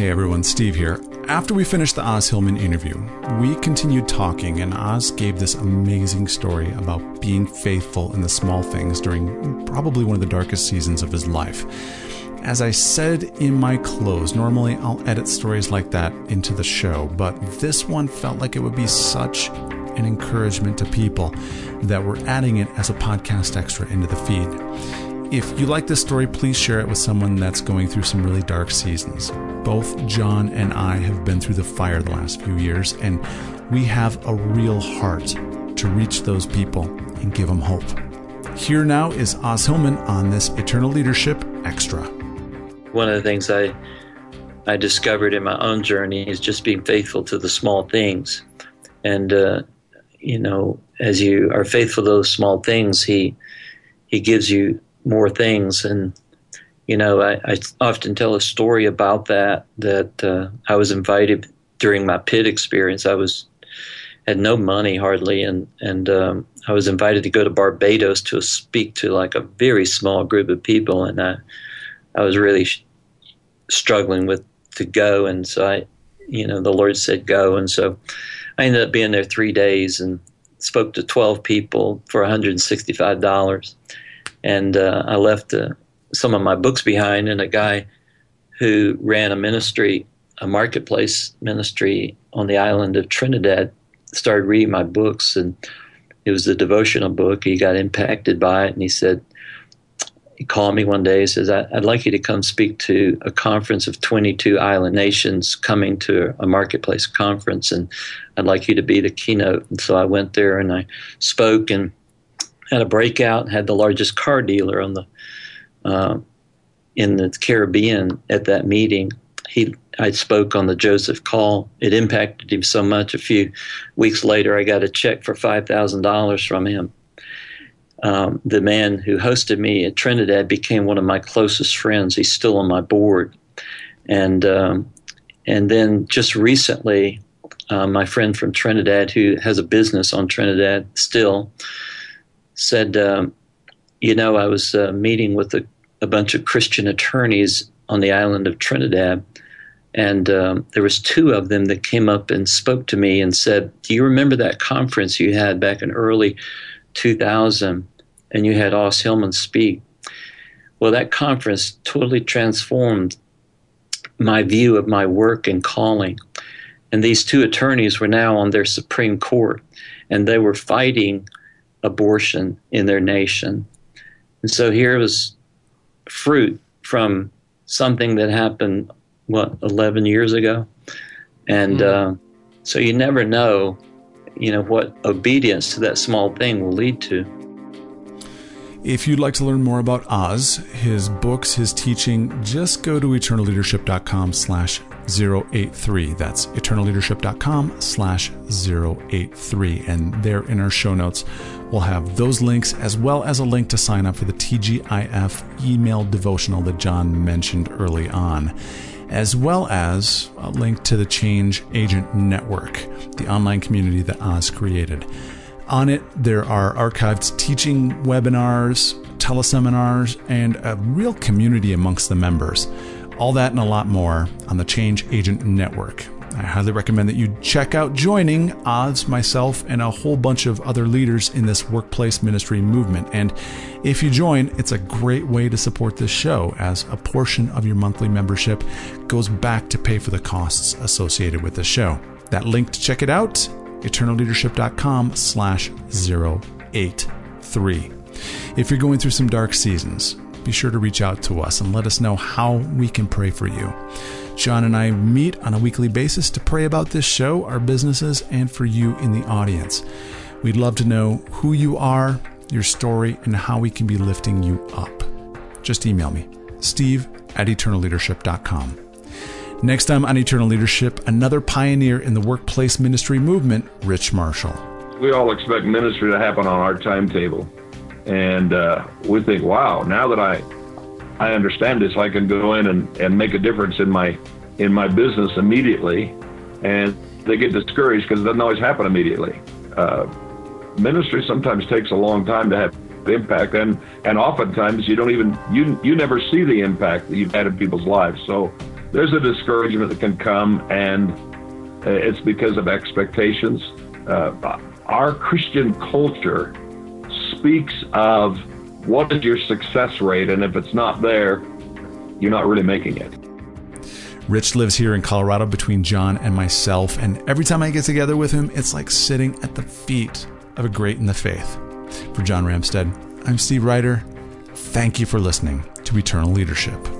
Hey everyone, Steve here. After we finished the Os Hillman interview, we continued talking, and Os gave this amazing story about being faithful in the small things during probably one of the darkest seasons of his life. As I said in my close, normally I'll edit stories like that into the show, but this one felt like it would be such an encouragement to people that we're adding it as a podcast extra into the feed. If you like this story, please share it with someone that's going through some really dark seasons. Both John and I have been through the fire the last few years, and we have a real heart to reach those people and give them hope. Here now is Os Hillman on this Eternal Leadership Extra. One of the things I I discovered in my own journey is just being faithful to the small things, and uh, you know, as you are faithful to those small things, he he gives you more things. And, you know, I, I often tell a story about that, that uh, I was invited during my pit experience. I was, had no money hardly. And, and um, I was invited to go to Barbados to speak to like a very small group of people. And I, I was really sh- struggling with to go. And so I, you know, the Lord said go. And so I ended up being there three days and spoke to 12 people for $165 and uh, I left uh, some of my books behind. And a guy who ran a ministry, a marketplace ministry on the island of Trinidad, started reading my books, and it was a devotional book. He got impacted by it, and he said, he called me one day. He says, "I'd like you to come speak to a conference of 22 island nations coming to a marketplace conference, and I'd like you to be the keynote." And so I went there and I spoke and had a breakout, had the largest car dealer on the uh, in the Caribbean at that meeting. He, I spoke on the Joseph call. It impacted him so much. A few weeks later, I got a check for five thousand dollars from him. Um, the man who hosted me at Trinidad became one of my closest friends. He's still on my board, and um, and then just recently, uh, my friend from Trinidad who has a business on Trinidad still said, um, you know, I was uh, meeting with a, a, bunch of Christian attorneys on the island of Trinidad, and um, there was two of them that came up and spoke to me and said, "Do you remember that conference you had back in early 2000, and you had Os Hillman speak?" Well, that conference totally transformed my view of my work and calling. And these two attorneys were now on their Supreme Court, and they were fighting abortion in their nation. And so here was fruit from something that happened, what, 11 years ago? And mm. uh, so you never know, you know, what obedience to that small thing will lead to. If you'd like to learn more about Os, his books, his teaching, just go to eternalleadership.com slash 083. That's eternalleadership.com slash 083. And there in our show notes, we'll have those links as well as a link to sign up for the TGIF email devotional that John mentioned early on, as well as a link to the Change Agent Network, the online community that Os created. On it, there are archived teaching webinars, teleseminars, and a real community amongst the members. All that and a lot more on the Change Agent Network. I highly recommend that you check out joining Os, myself, and a whole bunch of other leaders in this workplace ministry movement. And if you join, it's a great way to support this show as a portion of your monthly membership goes back to pay for the costs associated with the show. That link to check it out, eternalleadership.com slash 083. If you're going through some dark seasons, be sure to reach out to us and let us know how we can pray for you. John and I meet on a weekly basis to pray about this show, our businesses, and for you in the audience. We'd love to know who you are, your story, and how we can be lifting you up. Just email me, steve at eternalleadership.com. Next time on Eternal Leadership, another pioneer in the workplace ministry movement, Rich Marshall. We all expect ministry to happen on our timetable and uh, we think, wow, now that I I understand this, I can go in and, and make a difference in my in my business immediately. And they get discouraged because it doesn't always happen immediately. Uh, ministry sometimes takes a long time to have impact, and and oftentimes you don't even you you never see the impact that you've had in people's lives. So there's a discouragement that can come, and uh, it's because of expectations. Uh, our Christian culture speaks of what is your success rate, and if it's not there, you're not really making it. Rich lives here in Colorado between John and myself, and every time I get together with him, it's like sitting at the feet of a great in the faith. For John Ramstead, I'm Steve Ryder. Thank you for listening to Eternal Leadership.